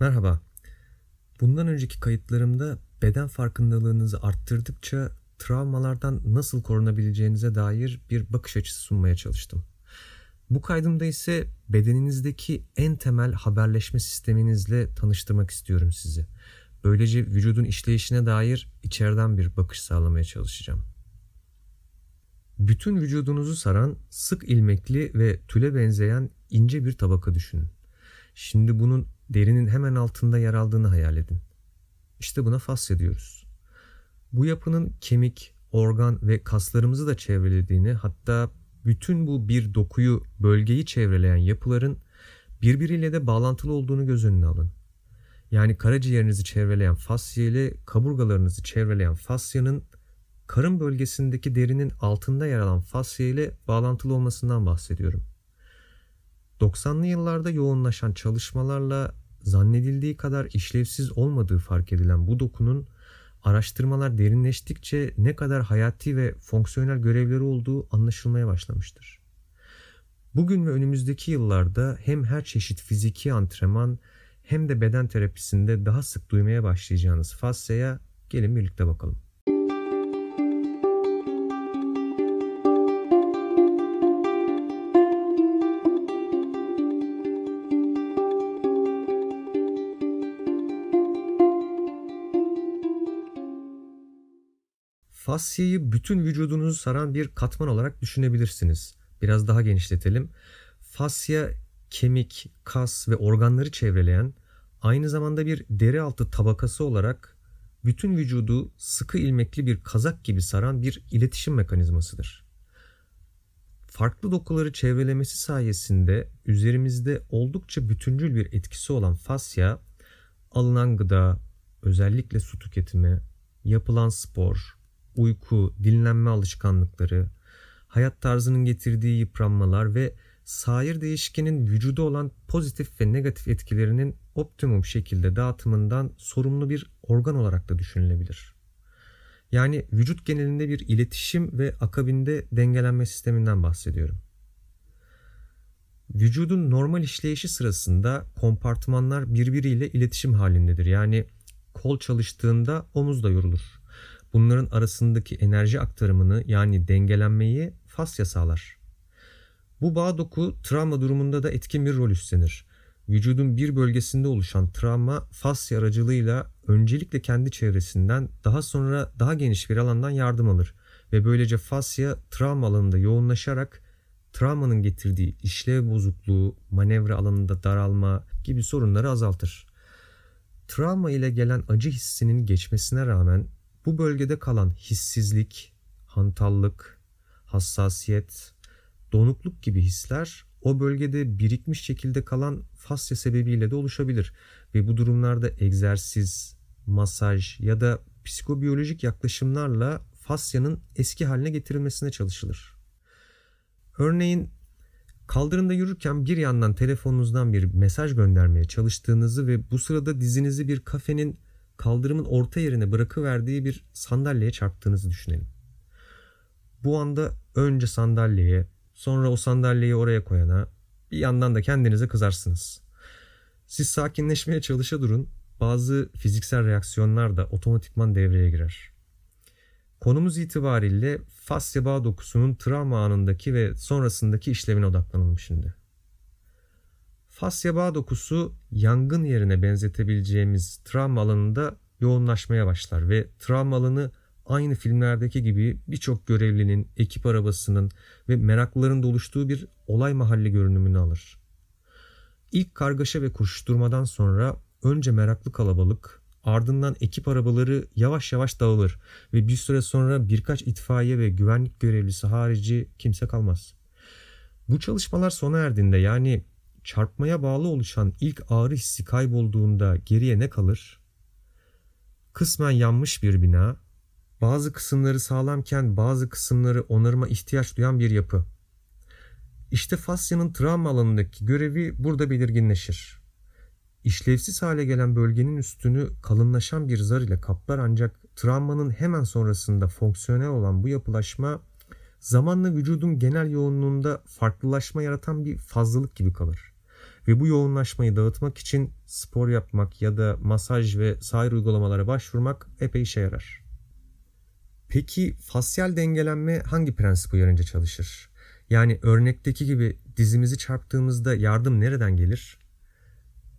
Merhaba. Bundan önceki kayıtlarımda beden farkındalığınızı arttırdıkça travmalardan nasıl korunabileceğinize dair bir bakış açısı sunmaya çalıştım. Bu kaydımda ise bedeninizdeki en temel haberleşme sisteminizle tanıştırmak istiyorum sizi. Böylece vücudun işleyişine dair içeriden bir bakış sağlamaya çalışacağım. Bütün vücudunuzu saran sık ilmekli ve tüle benzeyen ince bir tabaka düşünün. Şimdi bunun derinin hemen altında yer aldığını hayal edin. İşte buna fasya diyoruz. Bu yapının kemik, organ ve kaslarımızı da çevrelediğini hatta bütün bu bir dokuyu, bölgeyi çevreleyen yapıların birbiriyle de bağlantılı olduğunu göz önüne alın. Yani karaciğerinizi çevreleyen fasya ile kaburgalarınızı çevreleyen fasyanın karın bölgesindeki derinin altında yer alan fasya ile bağlantılı olmasından bahsediyorum. 90'lı yıllarda yoğunlaşan çalışmalarla zannedildiği kadar işlevsiz olmadığı fark edilen bu dokunun araştırmalar derinleştikçe ne kadar hayati ve fonksiyonel görevleri olduğu anlaşılmaya başlamıştır. Bugün ve önümüzdeki yıllarda hem her çeşit fiziki antrenman hem de beden terapisinde daha sık duymaya başlayacağınız fasyaya gelin birlikte bakalım. Fasyayı bütün vücudunuzu saran bir katman olarak düşünebilirsiniz. Biraz daha genişletelim. Fasya kemik, kas ve organları çevreleyen aynı zamanda bir deri altı tabakası olarak bütün vücudu sıkı ilmekli bir kazak gibi saran bir iletişim mekanizmasıdır. Farklı dokuları çevrelemesi sayesinde üzerimizde oldukça bütüncül bir etkisi olan fasya, alınan gıda, özellikle su tüketimi, yapılan spor, uyku, dinlenme alışkanlıkları, hayat tarzının getirdiği yıpranmalar ve sair değişkenin vücuda olan pozitif ve negatif etkilerinin optimum şekilde dağıtımından sorumlu bir organ olarak da düşünülebilir. Yani vücut genelinde bir iletişim ve akabinde dengelenme sisteminden bahsediyorum. Vücudun normal işleyişi sırasında kompartmanlar birbiriyle iletişim halindedir. Yani kol çalıştığında omuz da yorulur. Bunların arasındaki enerji aktarımını yani dengelenmeyi fasya sağlar. Bu bağ doku travma durumunda da etkin bir rol üstlenir. Vücudun bir bölgesinde oluşan travma fasya aracılığıyla öncelikle kendi çevresinden daha sonra daha geniş bir alandan yardım alır ve böylece fasya travma alanında yoğunlaşarak travmanın getirdiği işlev bozukluğu, manevra alanında daralma gibi sorunları azaltır. Travma ile gelen acı hissinin geçmesine rağmen bu bölgede kalan hissizlik, hantallık, hassasiyet, donukluk gibi hisler o bölgede birikmiş şekilde kalan fasya sebebiyle de oluşabilir ve bu durumlarda egzersiz, masaj ya da psikobiyolojik yaklaşımlarla fasyanın eski haline getirilmesine çalışılır. Örneğin kaldırımda yürürken bir yandan telefonunuzdan bir mesaj göndermeye çalıştığınızı ve bu sırada dizinizi bir kafenin kaldırımın orta yerine bırakıverdiği bir sandalyeye çarptığınızı düşünelim. Bu anda önce sandalyeye, sonra o sandalyeyi oraya koyana, bir yandan da kendinize kızarsınız. Siz sakinleşmeye çalışa durun, bazı fiziksel reaksiyonlar da otomatikman devreye girer. Konumuz itibariyle fasya bağ dokusunun travma anındaki ve sonrasındaki işlevine odaklanalım şimdi. Fasya bağ dokusu yangın yerine benzetebileceğimiz travma alanında yoğunlaşmaya başlar ve travma alanı aynı filmlerdeki gibi birçok görevlinin, ekip arabasının ve meraklıların da oluştuğu bir olay mahalli görünümünü alır. İlk kargaşa ve koşuşturmadan sonra önce meraklı kalabalık, ardından ekip arabaları yavaş yavaş dağılır ve bir süre sonra birkaç itfaiye ve güvenlik görevlisi harici kimse kalmaz. Bu çalışmalar sona erdiğinde yani çarpmaya bağlı oluşan ilk ağrı hissi kaybolduğunda geriye ne kalır? Kısmen yanmış bir bina, bazı kısımları sağlamken bazı kısımları onarıma ihtiyaç duyan bir yapı. İşte fasyanın travma alanındaki görevi burada belirginleşir. İşlevsiz hale gelen bölgenin üstünü kalınlaşan bir zar ile kaplar ancak travmanın hemen sonrasında fonksiyonel olan bu yapılaşma zamanla vücudun genel yoğunluğunda farklılaşma yaratan bir fazlalık gibi kalır Ve bu yoğunlaşmayı dağıtmak için spor yapmak ya da masaj ve sair uygulamalara başvurmak epey işe yarar. Peki fasyal dengelenme hangi prensip uyarınca çalışır? Yani örnekteki gibi dizimizi çarptığımızda yardım nereden gelir?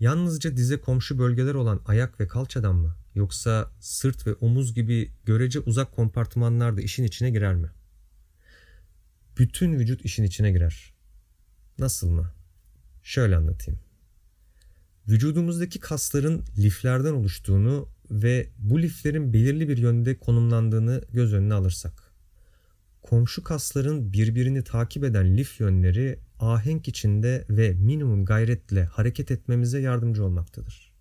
Yalnızca dize komşu bölgeler olan ayak ve kalçadan mı? Yoksa sırt ve omuz gibi görece uzak kompartımanlar da işin içine girer mi? Bütün vücut işin içine girer. Nasıl mı? Şöyle anlatayım. Vücudumuzdaki kasların liflerden oluştuğunu ve bu liflerin belirli bir yönde konumlandığını göz önüne alırsak. Komşu kasların birbirini takip eden lif yönleri ahenk içinde ve minimum gayretle hareket etmemize yardımcı olmaktadır.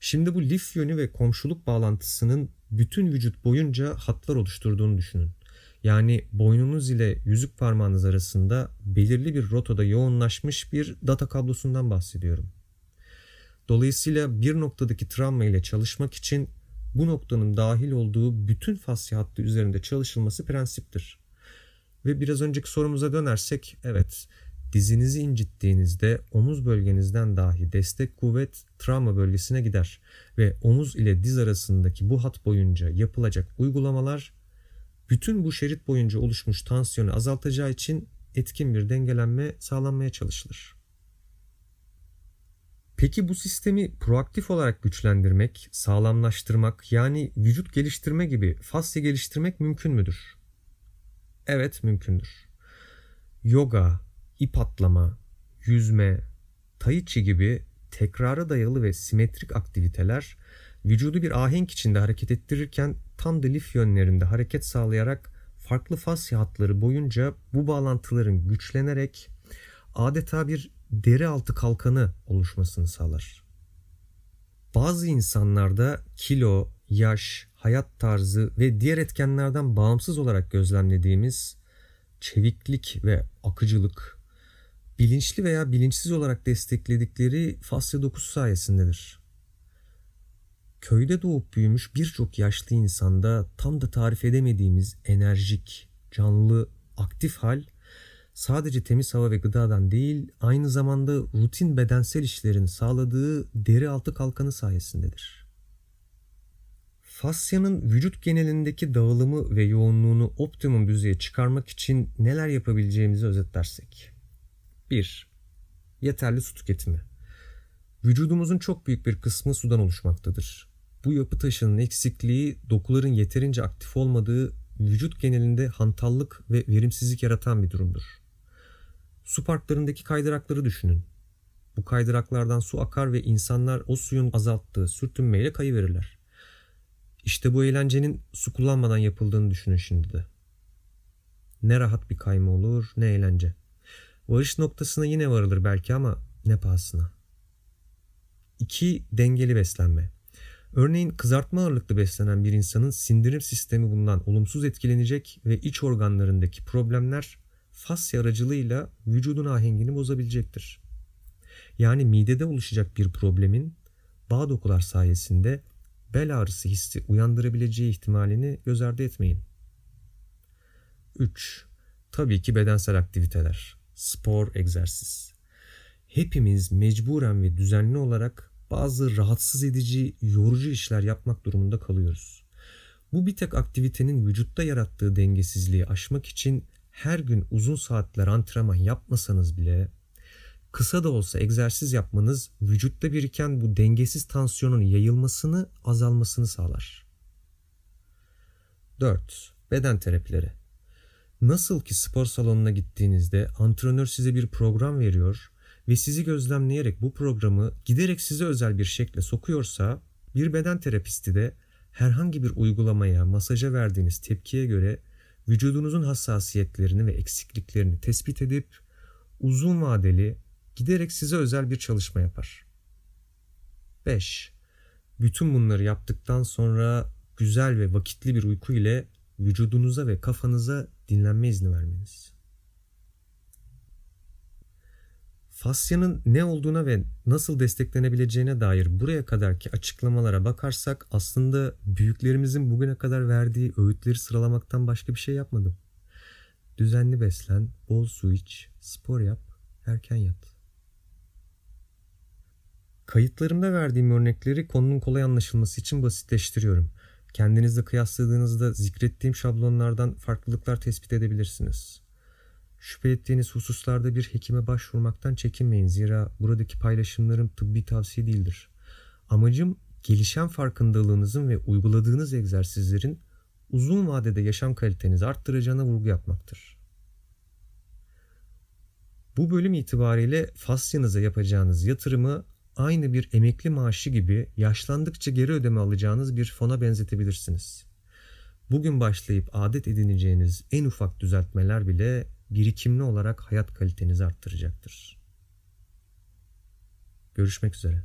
Şimdi bu lif yönü ve komşuluk bağlantısının bütün vücut boyunca hatlar oluşturduğunu düşünün. Yani boynunuz ile yüzük parmağınız arasında belirli bir rotada yoğunlaşmış bir data kablosundan bahsediyorum. Dolayısıyla bir noktadaki travma ile çalışmak için bu noktanın dahil olduğu bütün fasya hattı üzerinde çalışılması prensiptir. Ve biraz önceki sorumuza dönersek evet dizinizi incittiğinizde omuz bölgenizden dahi destek kuvvet travma bölgesine gider ve omuz ile diz arasındaki bu hat boyunca yapılacak uygulamalar bütün bu şerit boyunca oluşmuş tansiyonu azaltacağı için etkin bir dengelenme sağlanmaya çalışılır. Peki bu sistemi proaktif olarak güçlendirmek, sağlamlaştırmak yani vücut geliştirme gibi fasya geliştirmek mümkün müdür? Evet mümkündür. Yoga, ip atlama, yüzme, tai chi gibi tekrara dayalı ve simetrik aktiviteler vücudu bir ahenk içinde hareket ettirirken tam da lif yönlerinde hareket sağlayarak farklı fasya hatları boyunca bu bağlantıların güçlenerek adeta bir deri altı kalkanı oluşmasını sağlar. Bazı insanlarda kilo, yaş, hayat tarzı ve diğer etkenlerden bağımsız olarak gözlemlediğimiz çeviklik ve akıcılık bilinçli veya bilinçsiz olarak destekledikleri fasya dokusu sayesindedir. Köyde doğup büyümüş birçok yaşlı insanda tam da tarif edemediğimiz enerjik, canlı, aktif hal sadece temiz hava ve gıdadan değil aynı zamanda rutin bedensel işlerin sağladığı deri altı kalkanı sayesindedir. Fasyanın vücut genelindeki dağılımı ve yoğunluğunu optimum düzeye çıkarmak için neler yapabileceğimizi özetlersek. 1. Yeterli su tüketimi. Vücudumuzun çok büyük bir kısmı sudan oluşmaktadır. Bu yapı taşının eksikliği dokuların yeterince aktif olmadığı vücut genelinde hantallık ve verimsizlik yaratan bir durumdur. Su parklarındaki kaydırakları düşünün. Bu kaydıraklardan su akar ve insanlar o suyun azalttığı sürtünmeyle kayıverirler. İşte bu eğlencenin su kullanmadan yapıldığını düşünün şimdi de. Ne rahat bir kayma olur ne eğlence. Varış noktasına yine varılır belki ama ne pahasına. 2. Dengeli beslenme. Örneğin kızartma ağırlıklı beslenen bir insanın sindirim sistemi bundan olumsuz etkilenecek ve iç organlarındaki problemler fasya aracılığıyla vücudun ahengini bozabilecektir. Yani midede oluşacak bir problemin bağ dokular sayesinde bel ağrısı hissi uyandırabileceği ihtimalini göz ardı etmeyin. 3. Tabii ki bedensel aktiviteler spor, egzersiz. Hepimiz mecburen ve düzenli olarak bazı rahatsız edici, yorucu işler yapmak durumunda kalıyoruz. Bu bir tek aktivitenin vücutta yarattığı dengesizliği aşmak için her gün uzun saatler antrenman yapmasanız bile kısa da olsa egzersiz yapmanız vücutta biriken bu dengesiz tansiyonun yayılmasını, azalmasını sağlar. 4. Beden terapileri. Nasıl ki spor salonuna gittiğinizde antrenör size bir program veriyor ve sizi gözlemleyerek bu programı giderek size özel bir şekle sokuyorsa bir beden terapisti de herhangi bir uygulamaya, masaja verdiğiniz tepkiye göre vücudunuzun hassasiyetlerini ve eksikliklerini tespit edip uzun vadeli giderek size özel bir çalışma yapar. 5. Bütün bunları yaptıktan sonra güzel ve vakitli bir uyku ile vücudunuza ve kafanıza dinlenme izni vermeniz. Fasyanın ne olduğuna ve nasıl desteklenebileceğine dair buraya kadarki açıklamalara bakarsak aslında büyüklerimizin bugüne kadar verdiği öğütleri sıralamaktan başka bir şey yapmadım. Düzenli beslen, bol su iç, spor yap, erken yat. Kayıtlarımda verdiğim örnekleri konunun kolay anlaşılması için basitleştiriyorum. Kendinizle kıyasladığınızda zikrettiğim şablonlardan farklılıklar tespit edebilirsiniz. Şüphe ettiğiniz hususlarda bir hekime başvurmaktan çekinmeyin. Zira buradaki paylaşımlarım tıbbi tavsiye değildir. Amacım gelişen farkındalığınızın ve uyguladığınız egzersizlerin uzun vadede yaşam kalitenizi arttıracağına vurgu yapmaktır. Bu bölüm itibariyle fasyanıza yapacağınız yatırımı aynı bir emekli maaşı gibi yaşlandıkça geri ödeme alacağınız bir fona benzetebilirsiniz. Bugün başlayıp adet edineceğiniz en ufak düzeltmeler bile birikimli olarak hayat kalitenizi arttıracaktır. Görüşmek üzere.